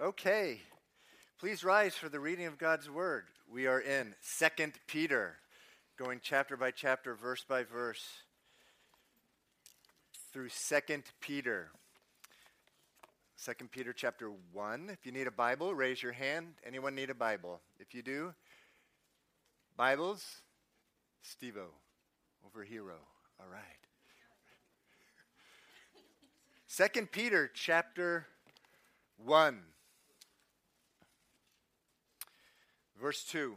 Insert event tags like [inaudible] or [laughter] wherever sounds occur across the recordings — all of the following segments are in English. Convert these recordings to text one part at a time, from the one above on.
Okay. Please rise for the reading of God's word. We are in 2 Peter, going chapter by chapter, verse by verse, through 2 Peter. 2 Peter chapter 1. If you need a Bible, raise your hand. Anyone need a Bible? If you do, Bibles, Stevo, over hero. All right. 2 Peter chapter 1. Verse 2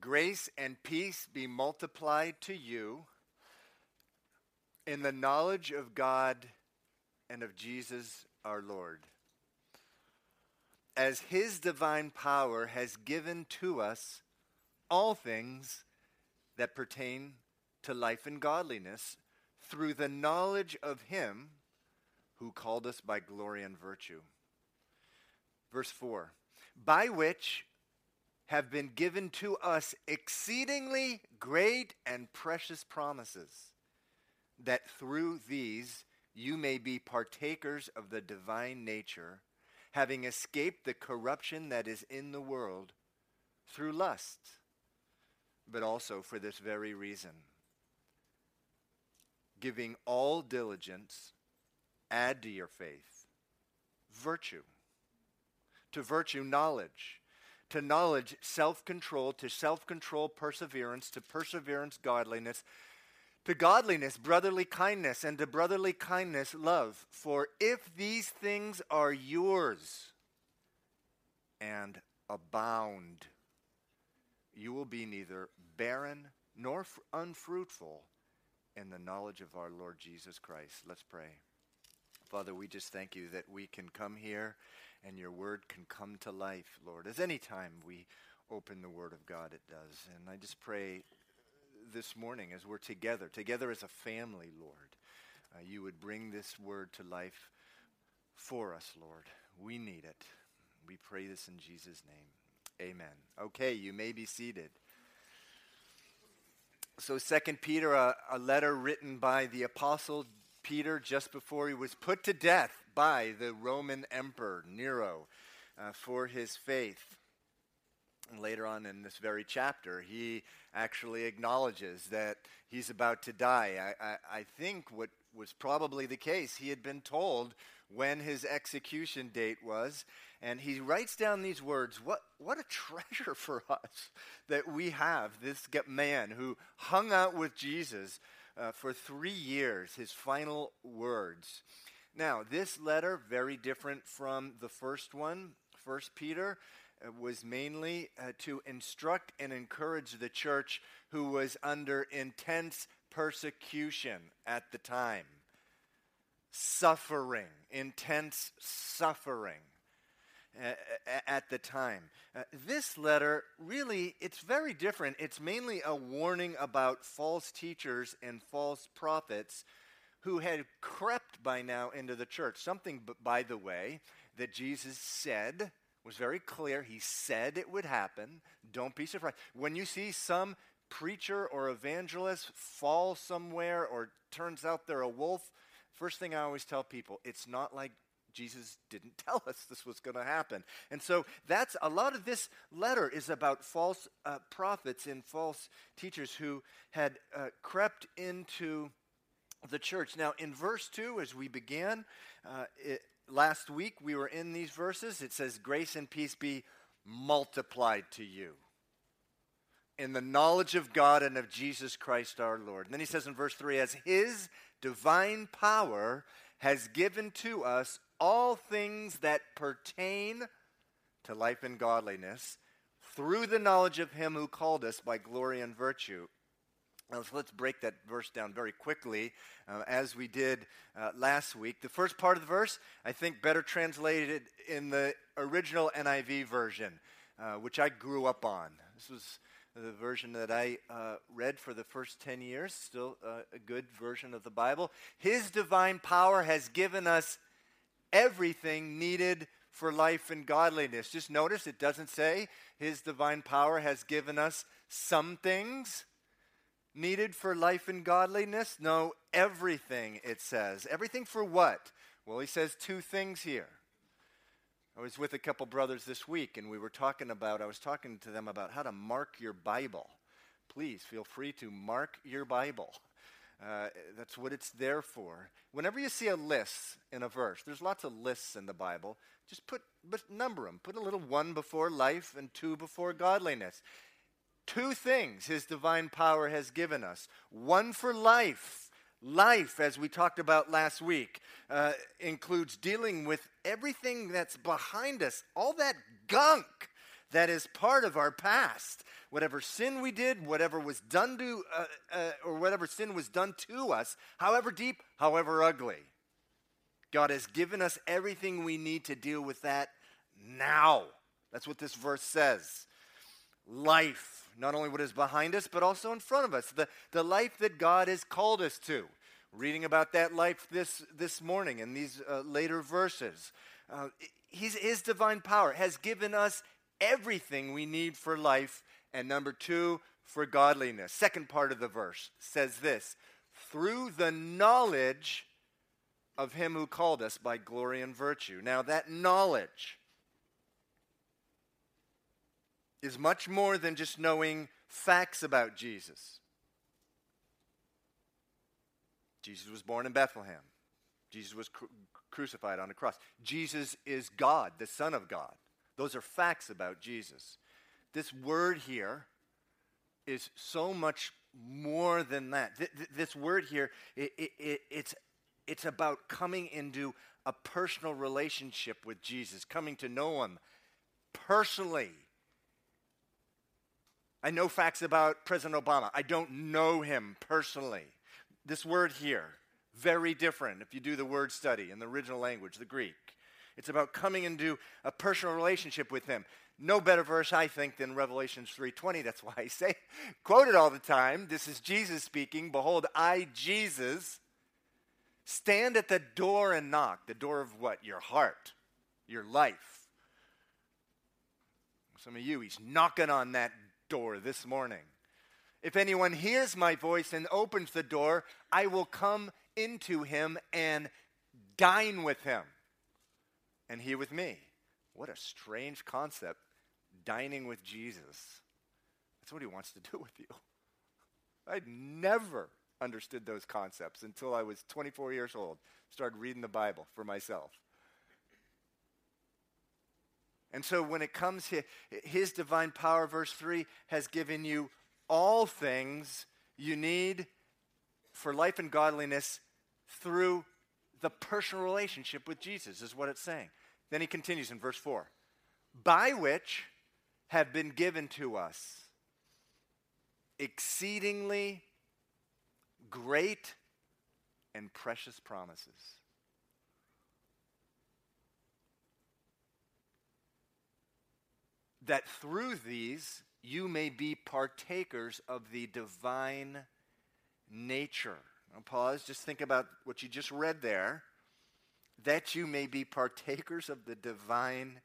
Grace and peace be multiplied to you in the knowledge of God and of Jesus our Lord, as his divine power has given to us all things that pertain to life and godliness through the knowledge of him who called us by glory and virtue. Verse 4 by which have been given to us exceedingly great and precious promises, that through these you may be partakers of the divine nature, having escaped the corruption that is in the world through lust, but also for this very reason. Giving all diligence, add to your faith virtue to virtue, knowledge. To knowledge, self control. To self control, perseverance. To perseverance, godliness. To godliness, brotherly kindness. And to brotherly kindness, love. For if these things are yours and abound, you will be neither barren nor unfruitful in the knowledge of our Lord Jesus Christ. Let's pray. Father, we just thank you that we can come here and your word can come to life, Lord. As any time we open the word of God, it does. And I just pray this morning as we're together, together as a family, Lord, uh, you would bring this word to life for us, Lord. We need it. We pray this in Jesus' name. Amen. Okay, you may be seated. So, Second Peter, a, a letter written by the apostle Peter just before he was put to death by the Roman Emperor Nero uh, for his faith. And later on in this very chapter, he actually acknowledges that he's about to die. I, I, I think what was probably the case, he had been told when his execution date was, and he writes down these words What, what a treasure for us that we have this man who hung out with Jesus uh, for three years, his final words. Now, this letter, very different from the first one, First Peter, uh, was mainly uh, to instruct and encourage the church who was under intense persecution at the time. Suffering, intense suffering uh, at the time. Uh, this letter really it's very different. It's mainly a warning about false teachers and false prophets who had crept by now into the church. Something, by the way, that Jesus said was very clear. He said it would happen. Don't be surprised. When you see some preacher or evangelist fall somewhere or turns out they're a wolf, first thing I always tell people, it's not like Jesus didn't [laughs] tell us this was going to happen. And so that's a lot of this letter is about false uh, prophets and false teachers who had uh, crept into the church. Now, in verse 2, as we began uh, it, last week, we were in these verses. It says, Grace and peace be multiplied to you in the knowledge of God and of Jesus Christ our Lord. And then he says in verse 3, As his divine power has given to us all things that pertain to life and godliness through the knowledge of him who called us by glory and virtue so let's break that verse down very quickly, uh, as we did uh, last week. The first part of the verse, I think, better translated in the original NIV version, uh, which I grew up on. This was the version that I uh, read for the first 10 years, still uh, a good version of the Bible. His divine power has given us everything needed for life and godliness. Just notice it doesn't say His divine power has given us some things needed for life and godliness? No, everything, it says. Everything for what? Well, he says two things here I was with a couple brothers this week, and we were talking about, I was talking to them about how to mark your Bible. Please feel free to mark your Bible. Uh, that's what it's there for. Whenever you see a list in a verse, there's lots of lists in the Bible. Just put, but number them. Put a little one before life and two before godliness. Two things His divine power has given us one for life Life, as we talked about last week, uh, includes dealing with everything that's behind us, all that gunk that is part of our past. Whatever sin we did, whatever was done to, uh, uh, or whatever sin was done to us, however deep, however ugly. God has given us everything we need to deal with that now. That's what this verse says. Life not only what is behind us, but also in front of us, the, the life that God has called us to. Reading about that life this, this morning in these uh, later verses. Uh, he's, his divine power has given us everything we need for life, and number two, for godliness. Second part of the verse says this through the knowledge of him who called us by glory and virtue. Now, that knowledge is much more than just knowing facts about Jesus. Jesus was born in Bethlehem. Jesus was cru- crucified on a cross. Jesus is God, the Son of God. Those are facts about Jesus. This word here is so much more than that. Th- th- this word here, it, it, it, it's, it's about coming into a personal relationship with Jesus, coming to know Him personally. I know facts about President Obama. I don't know him personally. This word here, very different if you do the word study in the original language, the Greek. It's about coming into a personal relationship with him. No better verse, I think, than Revelations 3:20. That's why I say, [laughs] quote it all the time. This is Jesus speaking. Behold, I, Jesus, stand at the door and knock. The door of what? Your heart, your life. Some of you, he's knocking on that door this morning. If anyone hears my voice and opens the door, I will come into him and dine with him, and he with me. What a strange concept, dining with Jesus. That's what he wants to do with you. I'd never understood those concepts until I was 24 years old, started reading the Bible for myself. And so when it comes to his divine power, verse 3 has given you all things you need for life and godliness through the personal relationship with Jesus, is what it's saying. Then he continues in verse 4 by which have been given to us exceedingly great and precious promises that through these you may be partakers of the divine nature. Now, pause, just think about what you just read there. That you may be partakers of the divine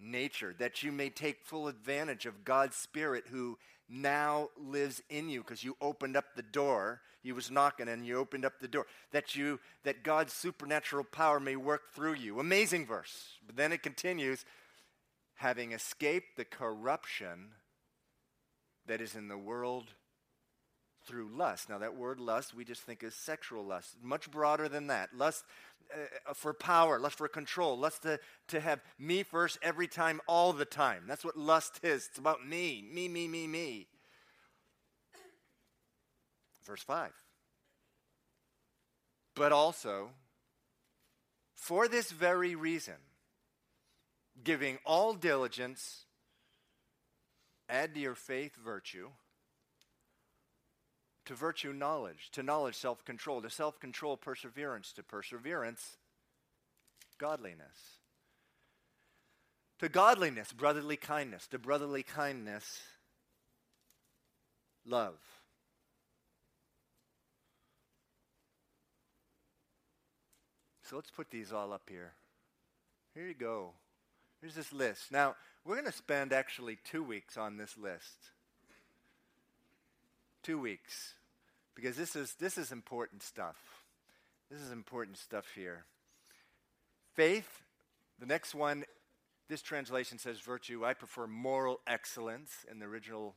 nature, that you may take full advantage of God's Spirit who now lives in you because you opened up the door. He was knocking and you opened up the door. That you that God's supernatural power may work through you. Amazing verse. But then it continues, having escaped the corruption that is in the world through lust. Now, that word lust, we just think is sexual lust. Much broader than that. Lust uh, for power, lust for control, lust to, to have me first every time, all the time. That's what lust is. It's about me, me, me, me, me. Verse 5. But also, for this very reason, giving all diligence, add to your faith virtue, to virtue knowledge, to knowledge self control, to self control perseverance, to perseverance godliness. To godliness, brotherly kindness, to brotherly kindness, love. So let's put these all up here. Here you go. Here's this list. Now, we're going to spend actually two weeks on this list. Two weeks. Because this is, this is important stuff. This is important stuff here. Faith The next one, this translation says virtue. I prefer moral excellence in the original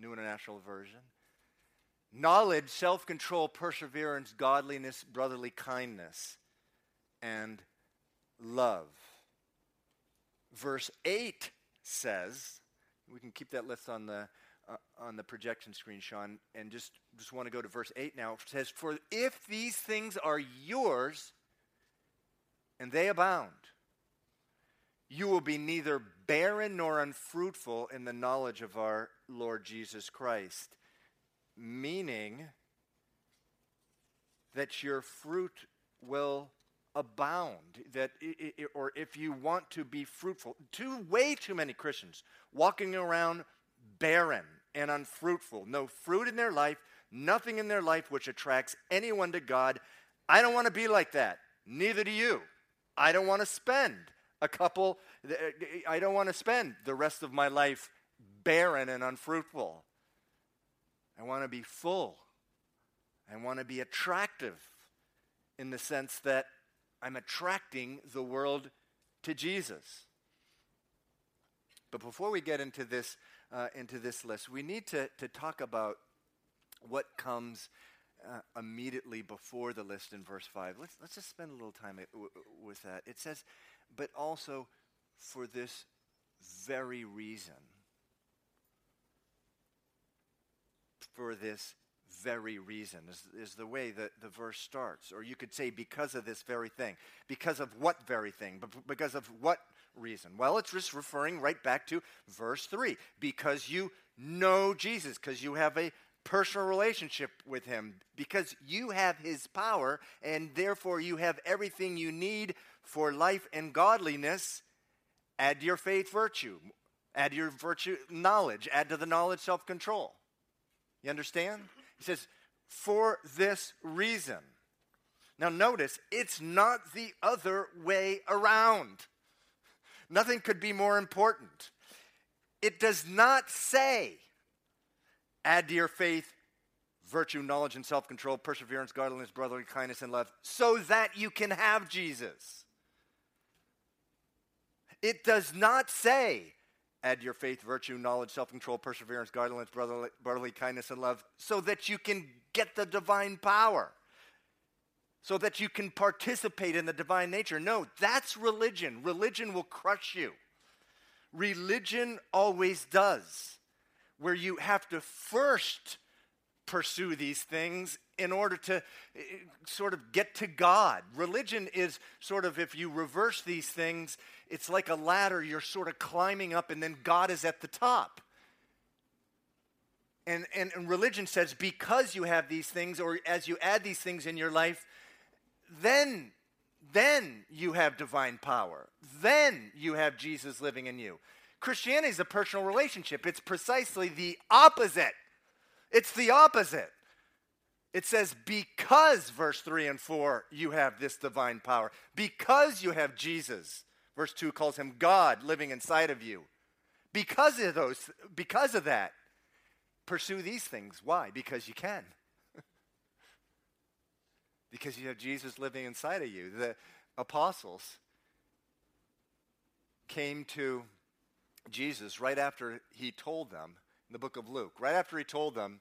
New International Version. Knowledge, self control, perseverance, godliness, brotherly kindness, and love. Verse 8 says, we can keep that list on the, uh, on the projection screen, Sean, and just, just want to go to verse 8 now. It says, For if these things are yours and they abound, you will be neither barren nor unfruitful in the knowledge of our Lord Jesus Christ. Meaning that your fruit will abound that or if you want to be fruitful too way too many christians walking around barren and unfruitful no fruit in their life nothing in their life which attracts anyone to god. I don't want to be like that neither do you. I don't want to spend a couple uh, i don't want to spend the rest of my life barren and unfruitful. I want to be full. I want to be attractive in the sense that I'm attracting the world to Jesus. But before we get into this, uh, into this list, we need to, to talk about what comes uh, immediately before the list in verse 5. Let's, let's just spend a little time with that. It says, but also for this very reason. For this very reason, is, is the way that the verse starts. Or you could say, because of this very thing. Because of what very thing? Because of what reason? Well, it's just referring right back to verse 3. Because you know Jesus, because you have a personal relationship with him, because you have his power, and therefore you have everything you need for life and godliness. Add your faith virtue, add your virtue knowledge, add to the knowledge self control. You understand? Says, for this reason. Now, notice, it's not the other way around. Nothing could be more important. It does not say, add to your faith virtue, knowledge, and self control, perseverance, godliness, brotherly kindness, and love, so that you can have Jesus. It does not say, Add your faith, virtue, knowledge, self control, perseverance, godliness, brotherly, brotherly kindness, and love, so that you can get the divine power, so that you can participate in the divine nature. No, that's religion. Religion will crush you. Religion always does, where you have to first pursue these things in order to eh, sort of get to God. Religion is sort of, if you reverse these things, it's like a ladder you're sort of climbing up, and then God is at the top. And, and, and religion says because you have these things, or as you add these things in your life, then, then you have divine power. Then you have Jesus living in you. Christianity is a personal relationship. It's precisely the opposite. It's the opposite. It says, because, verse 3 and 4, you have this divine power. Because you have Jesus. Verse 2 calls him God living inside of you. Because of those, because of that, pursue these things. Why? Because you can. [laughs] because you have Jesus living inside of you. The apostles came to Jesus right after he told them in the book of Luke, right after he told them,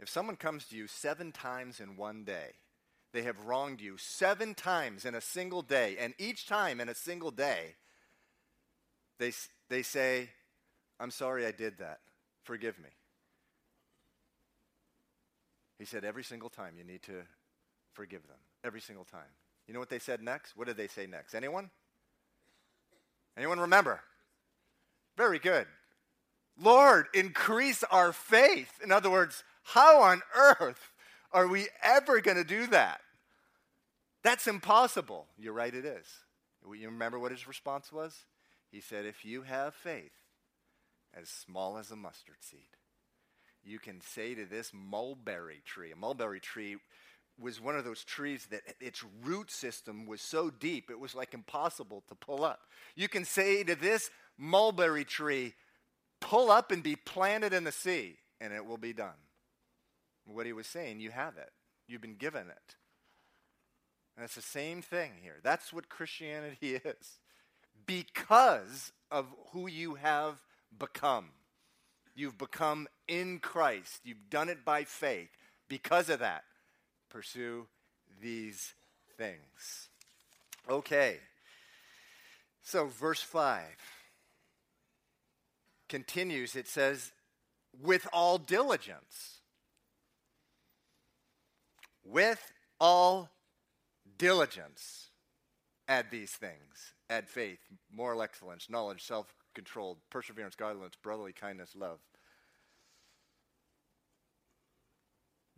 if someone comes to you seven times in one day, they have wronged you seven times in a single day, and each time in a single day, they, they say, I'm sorry I did that. Forgive me. He said, every single time you need to forgive them. Every single time. You know what they said next? What did they say next? Anyone? Anyone remember? Very good. Lord, increase our faith. In other words, how on earth are we ever going to do that? That's impossible. You're right, it is. You remember what his response was? He said, If you have faith as small as a mustard seed, you can say to this mulberry tree, a mulberry tree was one of those trees that its root system was so deep it was like impossible to pull up. You can say to this mulberry tree, pull up and be planted in the sea, and it will be done. What he was saying, you have it. You've been given it. And it's the same thing here. That's what Christianity [laughs] is. Because of who you have become. You've become in Christ. You've done it by faith. Because of that, pursue these things. Okay. So, verse 5 continues. It says, with all diligence. With all diligence, add these things. Add faith, moral excellence, knowledge, self control, perseverance, godliness, brotherly kindness, love.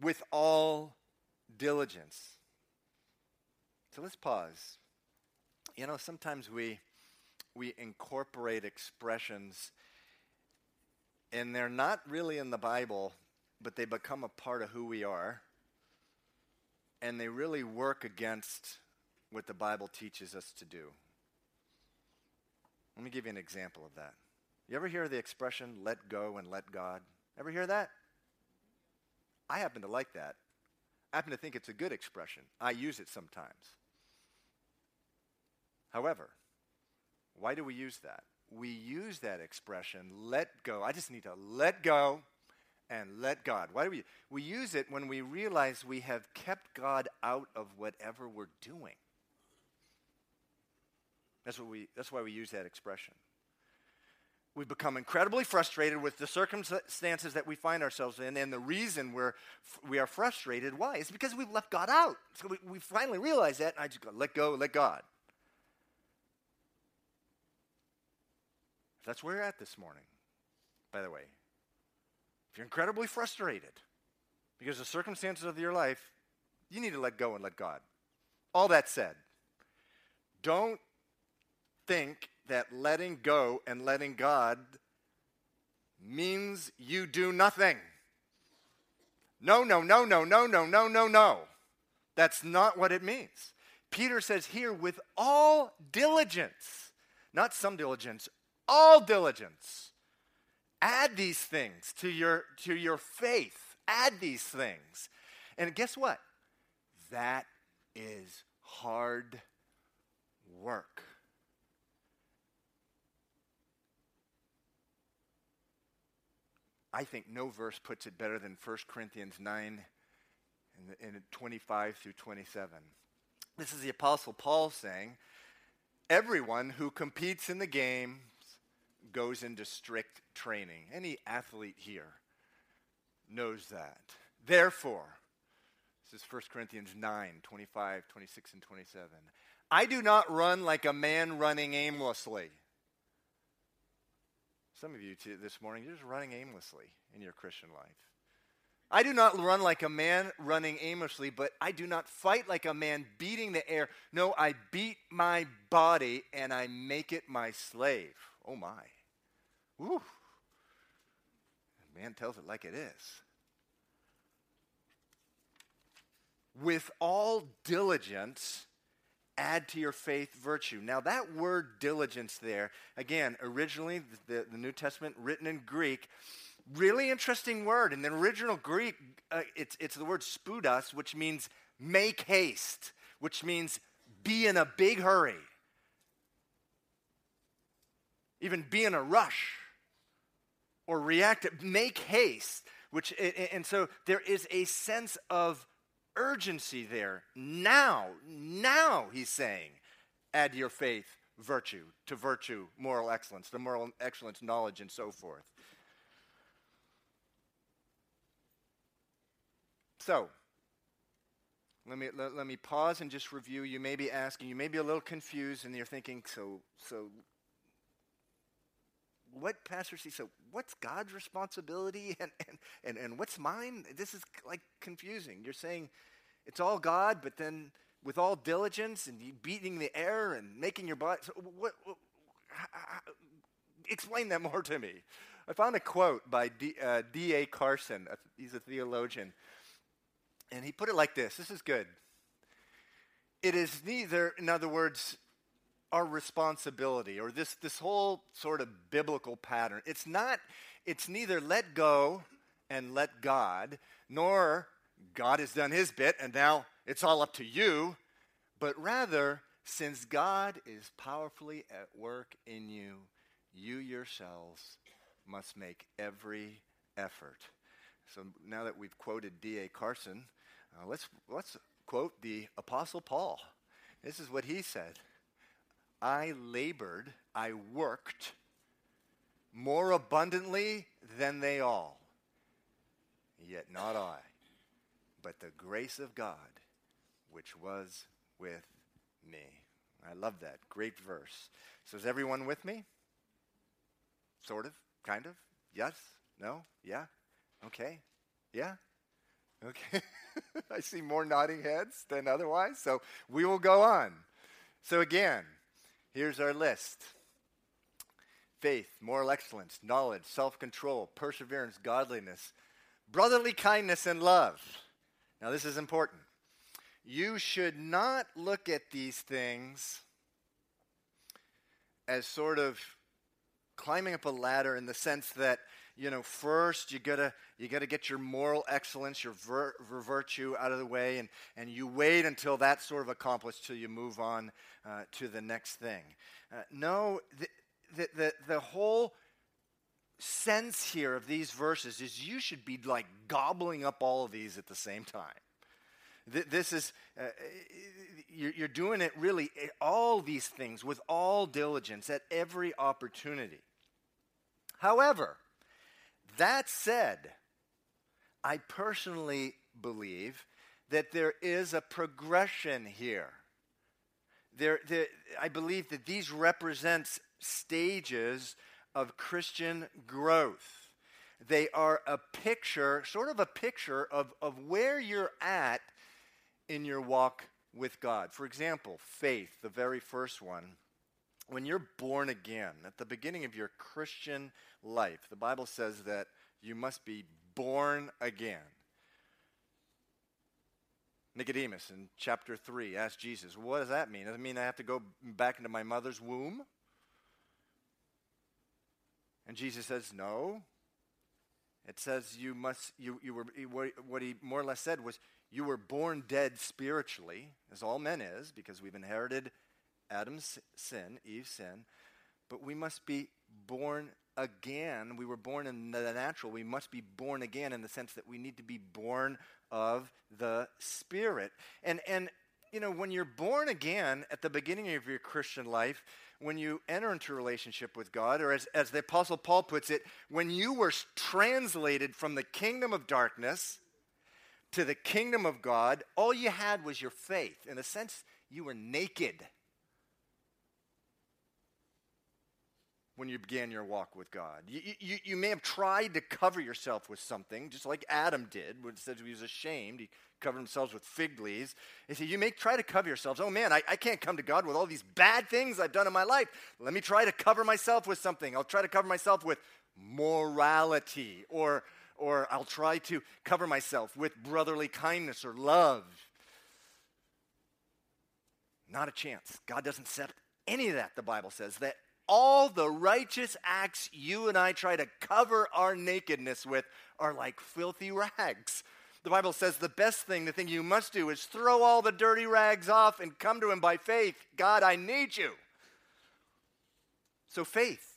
With all diligence. So let's pause. You know, sometimes we we incorporate expressions and they're not really in the Bible, but they become a part of who we are. And they really work against what the Bible teaches us to do. Let me give you an example of that. You ever hear the expression, let go and let God? Ever hear that? I happen to like that. I happen to think it's a good expression. I use it sometimes. However, why do we use that? We use that expression, let go. I just need to let go and let God. Why do we? We use it when we realize we have kept God out of whatever we're doing. That's, what we, that's why we use that expression. We become incredibly frustrated with the circumstances that we find ourselves in, and the reason we're, we are frustrated, why? Is because we've left God out. So we, we finally realize that, and I just go, let go, let God. That's where you're at this morning, by the way. You're incredibly frustrated because the circumstances of your life, you need to let go and let God. All that said, don't think that letting go and letting God means you do nothing. No, no, no, no, no, no, no, no, no. That's not what it means. Peter says here, with all diligence, not some diligence, all diligence. Add these things to your, to your faith. Add these things. And guess what? That is hard work. I think no verse puts it better than 1 Corinthians 9 and 25 through 27. This is the Apostle Paul saying, Everyone who competes in the game goes into strict training. Any athlete here knows that. Therefore, this is 1 Corinthians 9 25, 26, and 27. I do not run like a man running aimlessly. Some of you this morning, you're just running aimlessly in your Christian life. I do not run like a man running aimlessly, but I do not fight like a man beating the air. No, I beat my body and I make it my slave. Oh my. Woo. Man tells it like it is. With all diligence, add to your faith virtue. Now, that word diligence there, again, originally the, the New Testament written in Greek, really interesting word. In the original Greek, uh, it's, it's the word spoudos, which means make haste, which means be in a big hurry, even be in a rush or react, make haste, which, and so there is a sense of urgency there. Now, now, he's saying, add your faith virtue, to virtue, moral excellence, to moral excellence, knowledge, and so forth. So, let me, let, let, me pause and just review. You may be asking, you may be a little confused, and you're thinking, so, so what Pastor C said, what's God's responsibility [laughs] and, and, and, and what's mine? This is like confusing. You're saying it's all God, but then with all diligence and beating the air and making your body. So what, what explain that more to me. I found a quote by D.A. Uh, Carson. He's a theologian. And he put it like this this is good. It is neither, in other words, our responsibility or this, this whole sort of biblical pattern. It's not, it's neither let go and let God, nor God has done his bit and now it's all up to you, but rather, since God is powerfully at work in you, you yourselves must make every effort. So now that we've quoted D.A. Carson, uh, let's, let's quote the Apostle Paul. This is what he said I labored, I worked more abundantly than they all. Yet not I, but the grace of God which was with me. I love that. Great verse. So, is everyone with me? Sort of? Kind of? Yes? No? Yeah? Okay? Yeah? Okay. [laughs] I see more nodding heads than otherwise, so we will go on. So, again, here's our list faith, moral excellence, knowledge, self control, perseverance, godliness, brotherly kindness, and love. Now, this is important. You should not look at these things as sort of climbing up a ladder in the sense that you know first you gotta you gotta get your moral excellence your vir- virtue out of the way and and you wait until that's sort of accomplished till you move on uh, to the next thing uh, no the, the, the, the whole sense here of these verses is you should be like gobbling up all of these at the same time this is, uh, you're doing it really, eh, all these things with all diligence at every opportunity. However, that said, I personally believe that there is a progression here. There, there, I believe that these represent stages of Christian growth. They are a picture, sort of a picture of, of where you're at in your walk with God. For example, faith, the very first one. When you're born again, at the beginning of your Christian life, the Bible says that you must be born again. Nicodemus in chapter 3 asked Jesus, What does that mean? Does it mean I have to go back into my mother's womb? And Jesus says, No. It says you must, you, you were, what he more or less said was, you were born dead spiritually, as all men is, because we've inherited Adam's sin, Eve's sin, but we must be born again. We were born in the natural. We must be born again in the sense that we need to be born of the Spirit. And, and you know, when you're born again at the beginning of your Christian life, when you enter into a relationship with God, or as, as the Apostle Paul puts it, when you were translated from the kingdom of darkness to the kingdom of God, all you had was your faith. In a sense, you were naked when you began your walk with God. You, you, you may have tried to cover yourself with something, just like Adam did, when it says he was ashamed. He covered himself with fig leaves. He said, You may try to cover yourselves. Oh man, I, I can't come to God with all these bad things I've done in my life. Let me try to cover myself with something. I'll try to cover myself with morality or or I'll try to cover myself with brotherly kindness or love. Not a chance. God doesn't accept any of that, the Bible says. That all the righteous acts you and I try to cover our nakedness with are like filthy rags. The Bible says the best thing, the thing you must do, is throw all the dirty rags off and come to Him by faith. God, I need you. So, faith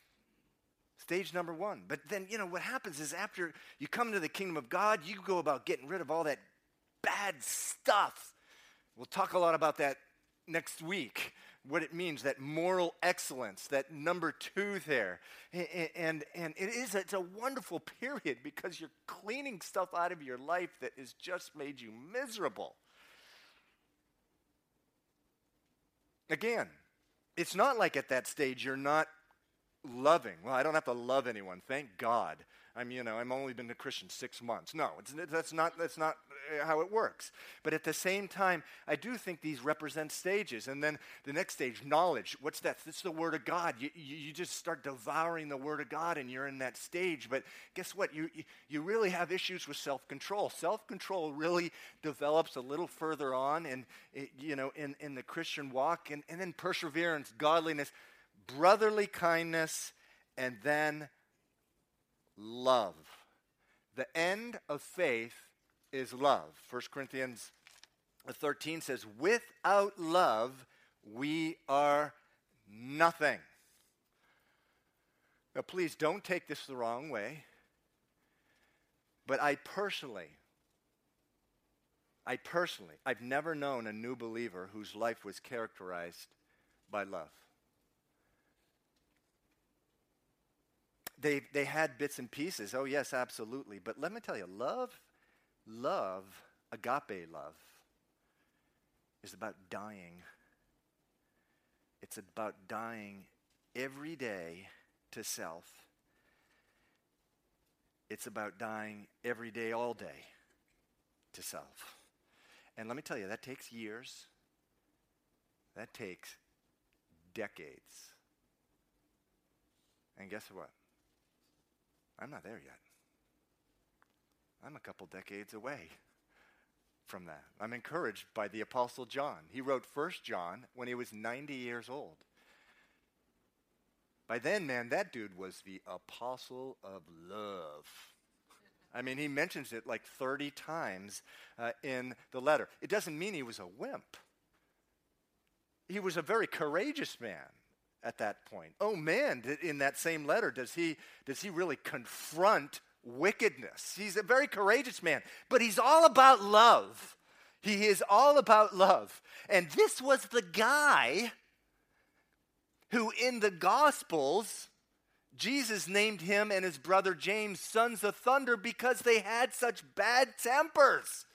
Stage number one. But then, you know, what happens is after you come to the kingdom of God, you go about getting rid of all that bad stuff. We'll talk a lot about that next week what it means that moral excellence that number two there and, and and it is it's a wonderful period because you're cleaning stuff out of your life that has just made you miserable again it's not like at that stage you're not loving. Well, I don't have to love anyone. Thank God. I'm, you know, I'm only been a Christian six months. No, that's not that's not how it works. But at the same time, I do think these represent stages. And then the next stage, knowledge. What's that? It's the Word of God. You, you, you, just start devouring the Word of God, and you're in that stage. But guess what? You you, really have issues with self-control. Self-control really develops a little further on, and you know, in in the Christian walk, and and then perseverance, godliness brotherly kindness, and then love. The end of faith is love. 1 Corinthians 13 says, Without love, we are nothing. Now, please don't take this the wrong way, but I personally, I personally, I've never known a new believer whose life was characterized by love. They, they had bits and pieces. Oh, yes, absolutely. But let me tell you, love, love, agape love, is about dying. It's about dying every day to self. It's about dying every day, all day to self. And let me tell you, that takes years. That takes decades. And guess what? I'm not there yet. I'm a couple decades away from that. I'm encouraged by the Apostle John. He wrote First John when he was 90 years old. By then, man, that dude was the apostle of love. I mean, he mentions it like 30 times uh, in the letter. It doesn't mean he was a wimp. He was a very courageous man at that point. Oh man, in that same letter, does he, does he really confront wickedness. He's a very courageous man, but he's all about love. He is all about love. And this was the guy who, in the Gospels, Jesus named him and his brother James sons of thunder because they had such bad tempers.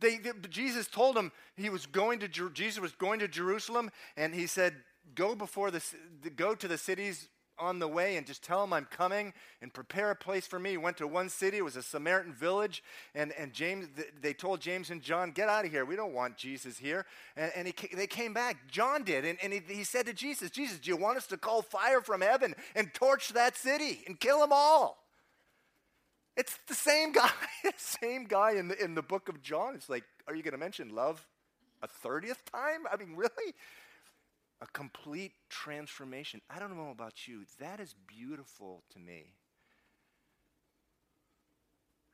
They, they, Jesus told him he was going to Jesus was going to Jerusalem, and he said, "Go before the go to the cities on the way and just tell them I'm coming and prepare a place for me. He went to one city, it was a Samaritan village, and, and James, they told James and John, get out of here. We don't want Jesus here. And, and he, they came back. John did. And, and he, he said to Jesus, Jesus, do you want us to call fire from heaven and torch that city and kill them all? It's the same guy, [laughs] same guy in the, in the book of John. It's like, are you going to mention love a 30th time? I mean, really? A complete transformation. I don't know about you, that is beautiful to me.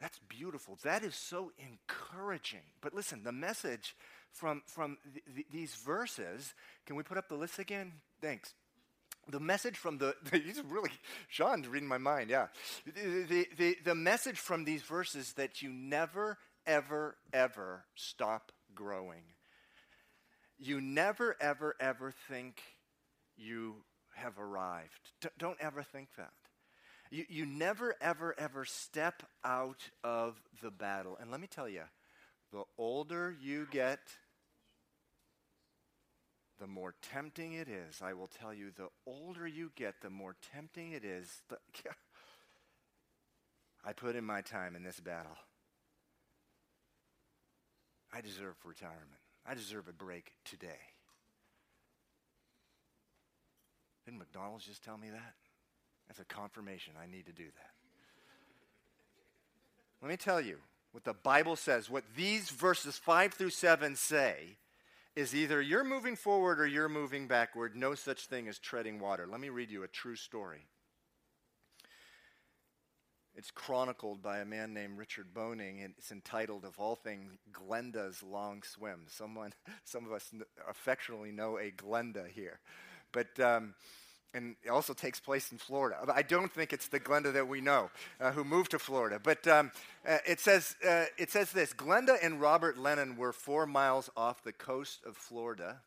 That's beautiful. That is so encouraging. But listen, the message from, from th- th- these verses, can we put up the list again? Thanks. The message from the, [laughs] he's really, Sean's reading my mind, yeah. The, the, the, the message from these verses that you never, ever, ever stop growing you never, ever, ever think you have arrived. D- don't ever think that. You, you never, ever, ever step out of the battle. And let me tell you, the older you get, the more tempting it is. I will tell you, the older you get, the more tempting it is. [laughs] I put in my time in this battle. I deserve retirement. I deserve a break today. Didn't McDonald's just tell me that? That's a confirmation. I need to do that. Let me tell you what the Bible says, what these verses 5 through 7 say is either you're moving forward or you're moving backward. No such thing as treading water. Let me read you a true story. It's chronicled by a man named Richard Boning, and it's entitled, of all things, Glenda's Long Swim. Someone, [laughs] some of us affectionately know a Glenda here. But, um, and it also takes place in Florida. I don't think it's the Glenda that we know uh, who moved to Florida. But um, uh, it, says, uh, it says this Glenda and Robert Lennon were four miles off the coast of Florida.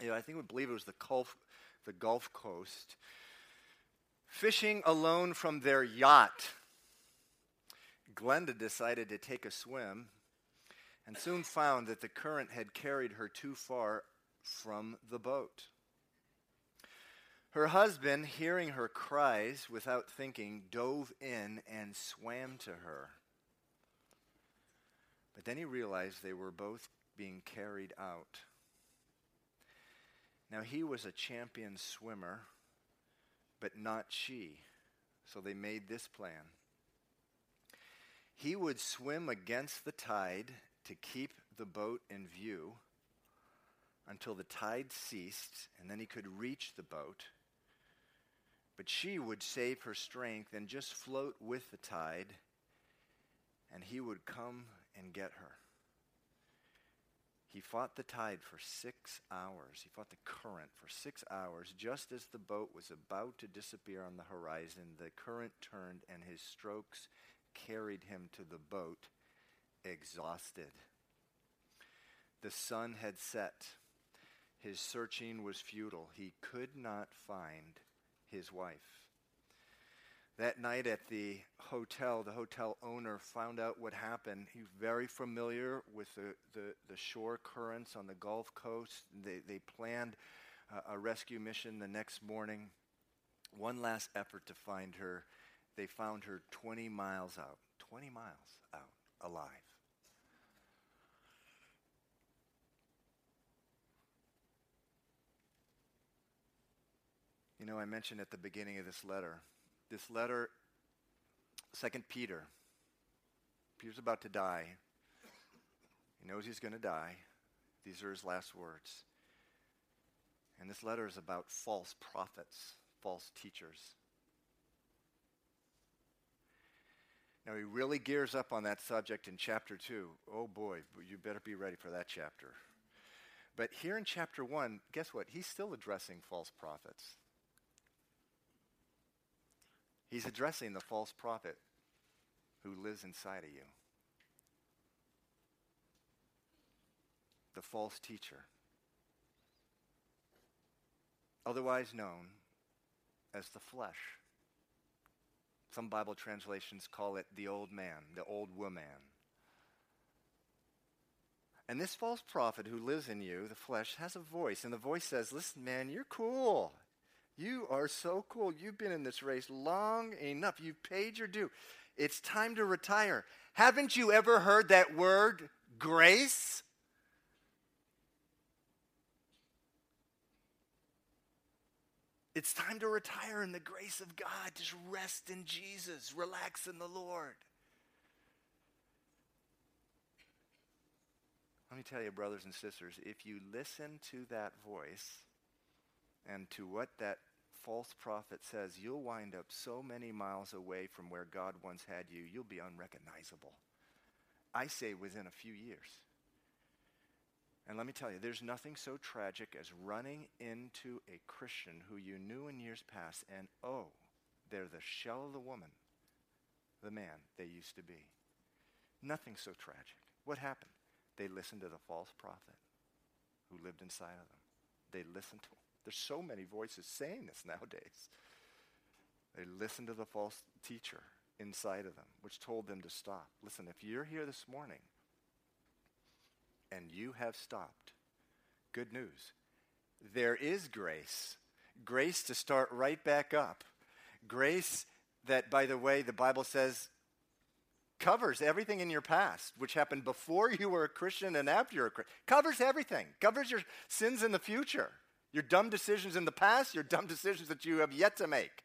You know, I think we believe it was the Gulf, the Gulf Coast Fishing alone from their yacht, Glenda decided to take a swim and soon found that the current had carried her too far from the boat. Her husband, hearing her cries without thinking, dove in and swam to her. But then he realized they were both being carried out. Now, he was a champion swimmer but not she. So they made this plan. He would swim against the tide to keep the boat in view until the tide ceased, and then he could reach the boat. But she would save her strength and just float with the tide, and he would come and get her. He fought the tide for six hours. He fought the current for six hours. Just as the boat was about to disappear on the horizon, the current turned and his strokes carried him to the boat, exhausted. The sun had set. His searching was futile. He could not find his wife. That night at the hotel, the hotel owner found out what happened. He's very familiar with the, the, the shore currents on the Gulf Coast. They, they planned uh, a rescue mission the next morning. One last effort to find her. They found her 20 miles out. 20 miles out, alive. You know, I mentioned at the beginning of this letter this letter, Second Peter. Peter's about to die. He knows he's going to die. These are his last words. And this letter is about false prophets, false teachers. Now, he really gears up on that subject in chapter 2. Oh boy, you better be ready for that chapter. But here in chapter 1, guess what? He's still addressing false prophets. He's addressing the false prophet who lives inside of you, the false teacher, otherwise known as the flesh. Some Bible translations call it the old man, the old woman. And this false prophet who lives in you, the flesh, has a voice. And the voice says, Listen, man, you're cool. You are so cool. You've been in this race long enough. You've paid your due. It's time to retire. Haven't you ever heard that word, grace? It's time to retire in the grace of God. Just rest in Jesus, relax in the Lord. Let me tell you, brothers and sisters, if you listen to that voice and to what that false prophet says, you'll wind up so many miles away from where God once had you, you'll be unrecognizable. I say within a few years. And let me tell you, there's nothing so tragic as running into a Christian who you knew in years past, and oh, they're the shell of the woman, the man they used to be. Nothing so tragic. What happened? They listened to the false prophet who lived inside of them. They listened to him. There's so many voices saying this [laughs] nowadays. They listened to the false teacher inside of them, which told them to stop. Listen, if you're here this morning and you have stopped, good news. There is grace. Grace to start right back up. Grace that, by the way, the Bible says covers everything in your past, which happened before you were a Christian and after you're a Christian. Covers everything. Covers your sins in the future. Your dumb decisions in the past, your dumb decisions that you have yet to make.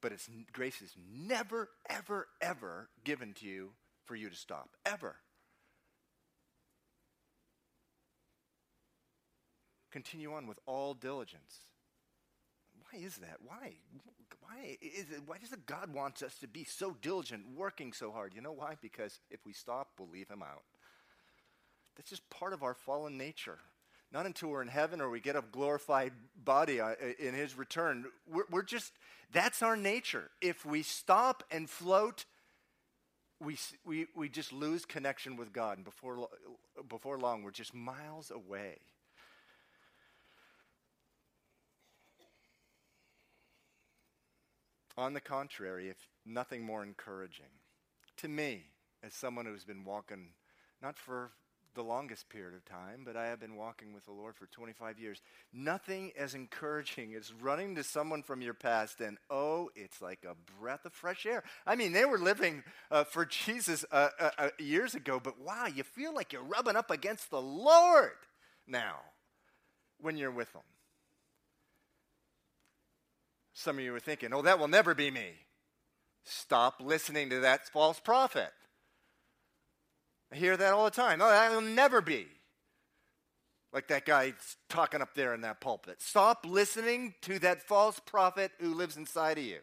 But grace is never, ever, ever given to you for you to stop. Ever. Continue on with all diligence. Why is that? Why? Why is it? Why does God want us to be so diligent, working so hard? You know why? Because if we stop, we'll leave Him out. That's just part of our fallen nature. Not until we're in heaven or we get a glorified body uh, in his return. We're, we're just, that's our nature. If we stop and float, we, we, we just lose connection with God. And before, before long, we're just miles away. On the contrary, if nothing more encouraging, to me, as someone who's been walking not for the longest period of time, but I have been walking with the Lord for 25 years. Nothing as encouraging as running to someone from your past, and oh, it's like a breath of fresh air. I mean, they were living uh, for Jesus uh, uh, uh, years ago, but wow, you feel like you're rubbing up against the Lord now when you're with them. Some of you are thinking, oh, that will never be me. Stop listening to that false prophet. I hear that all the time. Oh, that'll never be. Like that guy talking up there in that pulpit. Stop listening to that false prophet who lives inside of you.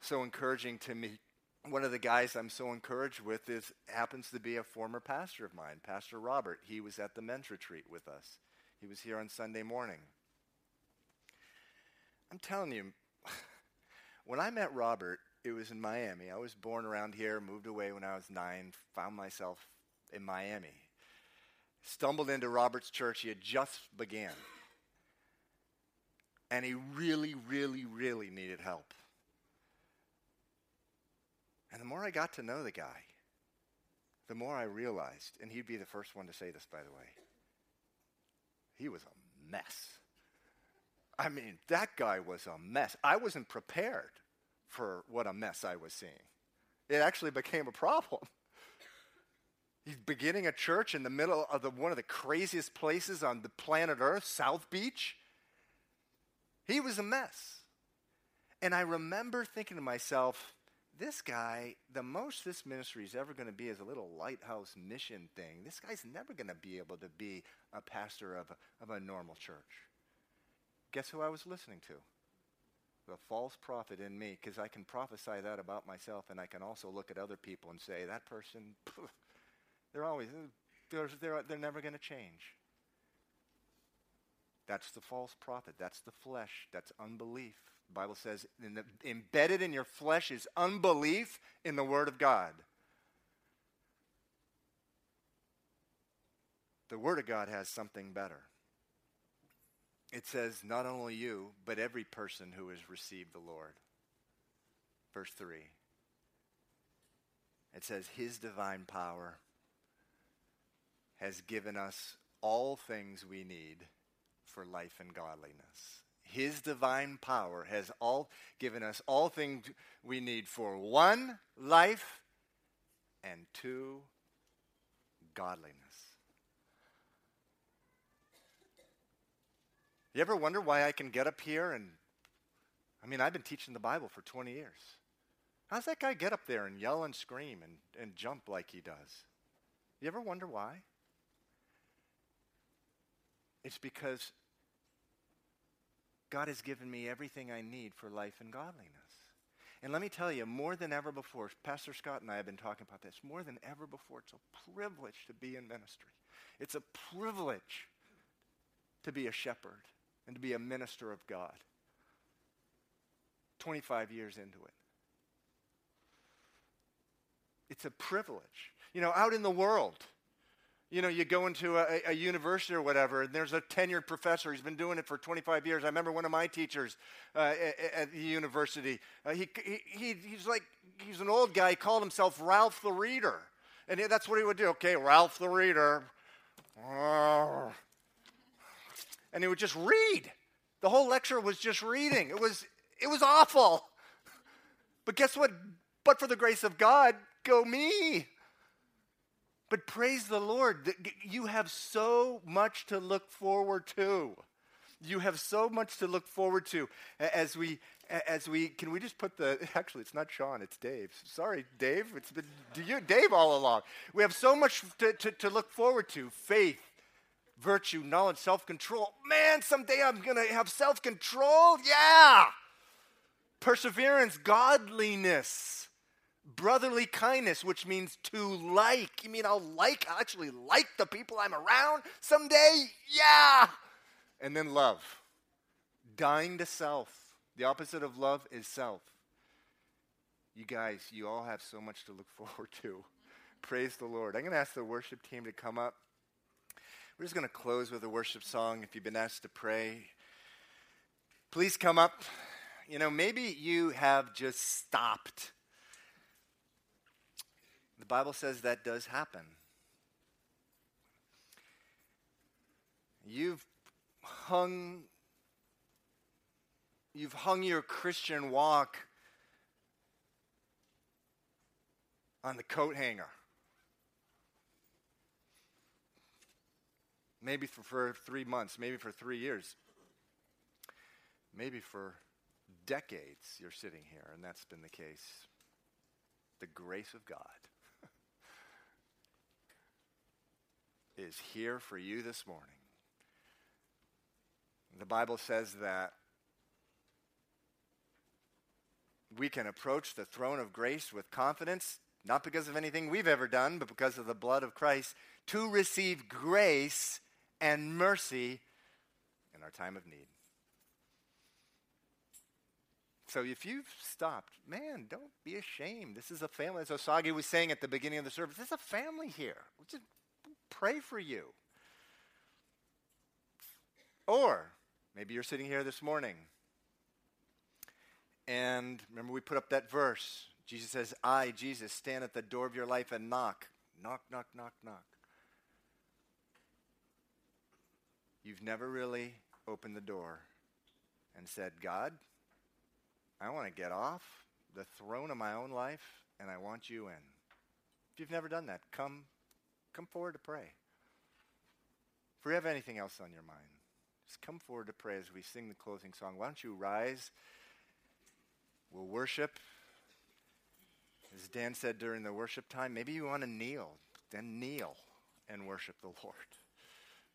So encouraging to me one of the guys I'm so encouraged with is happens to be a former pastor of mine, Pastor Robert. He was at the men's retreat with us. He was here on Sunday morning. I'm telling you, [laughs] when I met Robert, it was in Miami. I was born around here, moved away when I was nine, found myself in Miami. Stumbled into Robert's church. He had just began. And he really, really, really needed help. And the more I got to know the guy, the more I realized, and he'd be the first one to say this, by the way, he was a mess. I mean, that guy was a mess. I wasn't prepared for what a mess I was seeing. It actually became a problem. [laughs] He's beginning a church in the middle of the, one of the craziest places on the planet Earth, South Beach. He was a mess. And I remember thinking to myself, this guy, the most this ministry is ever going to be is a little lighthouse mission thing. This guy's never going to be able to be a pastor of a, of a normal church. Guess who I was listening to? The false prophet in me, because I can prophesy that about myself, and I can also look at other people and say, that person, they're always, they're, they're, they're never going to change. That's the false prophet. That's the flesh. That's unbelief. The Bible says in the, embedded in your flesh is unbelief in the Word of God. The Word of God has something better. It says, not only you, but every person who has received the Lord. Verse 3. It says, His divine power has given us all things we need for life and godliness. His divine power has all given us all things we need for one, life, and two, godliness. You ever wonder why I can get up here and, I mean, I've been teaching the Bible for 20 years. How's that guy get up there and yell and scream and, and jump like he does? You ever wonder why? It's because God has given me everything I need for life and godliness. And let me tell you, more than ever before, Pastor Scott and I have been talking about this, more than ever before, it's a privilege to be in ministry. It's a privilege to be a shepherd and to be a minister of God. 25 years into it. It's a privilege. You know, out in the world, you know, you go into a, a, university or whatever, and there's a tenured professor. He's been doing it for 25 years. I remember one of my teachers uh, at, at, the university. Uh, he, he, he's like, he's an old guy. He called himself Ralph the Reader. And that's what he would do. Okay, Ralph the Reader. And he would just read. The whole lecture was just reading. It was, it was awful. [laughs] But guess what? But for the grace of God, go me. But praise the Lord, you have so much to look forward to. You have so much to look forward to as we as we can we just put the [laughs] actually it's not Sean it's Dave sorry Dave it's been you Dave all along we have so much to, to, to look forward to faith virtue knowledge self-control man someday I'm gonna have self-control yeah perseverance godliness brotherly kindness, which means to like. You mean I'll like, I'll actually like the people I'm around someday? Yeah. And then love, dying to self. The opposite of love is self. You guys, you all have so much to look [laughs] forward to. Praise the Lord. I'm going to ask the worship team to come up. We're just going to close with a worship song. If you've been asked to pray, please come up. You know, maybe you have just stopped the Bible says that does happen. You've hung you've hung your Christian walk on the coat hanger. Maybe for, for three months, maybe for three years, maybe for decades you're sitting here, and that's been the case. The grace of God [laughs] is here for you this morning. The Bible says that we can approach the throne of grace with confidence, not because of anything we've ever done, but because of the blood of Christ, to receive grace and mercy in our time of need. So if you've stopped, man, don't be ashamed. This is a family. As Osagi was saying at the beginning of the service, there's a family here. we just pray for you. Or maybe you're sitting here this morning and remember, we put up that verse. Jesus says, I, Jesus, stand at the door of your life and knock. Knock, knock, knock, knock. You've never really opened the door and said, God, I want to get off the throne of my own life and I want you in. If you've never done that, come, come forward to pray. If you have anything else on your mind, just come forward to pray as we sing the closing song. Why don't you rise? We'll worship. As Dan said during the worship time, maybe you want to kneel, then kneel and worship the Lord.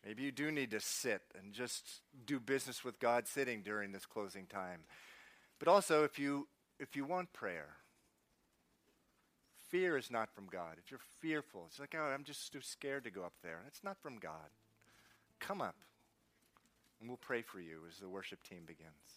Maybe you do need to sit and just do business with God sitting during this closing time. But also, if you, if you want prayer, fear is not from God. If you're fearful, it's like, oh, I'm just too scared to go up there. It's not from God. Come up, and we'll pray for you as the worship team begins.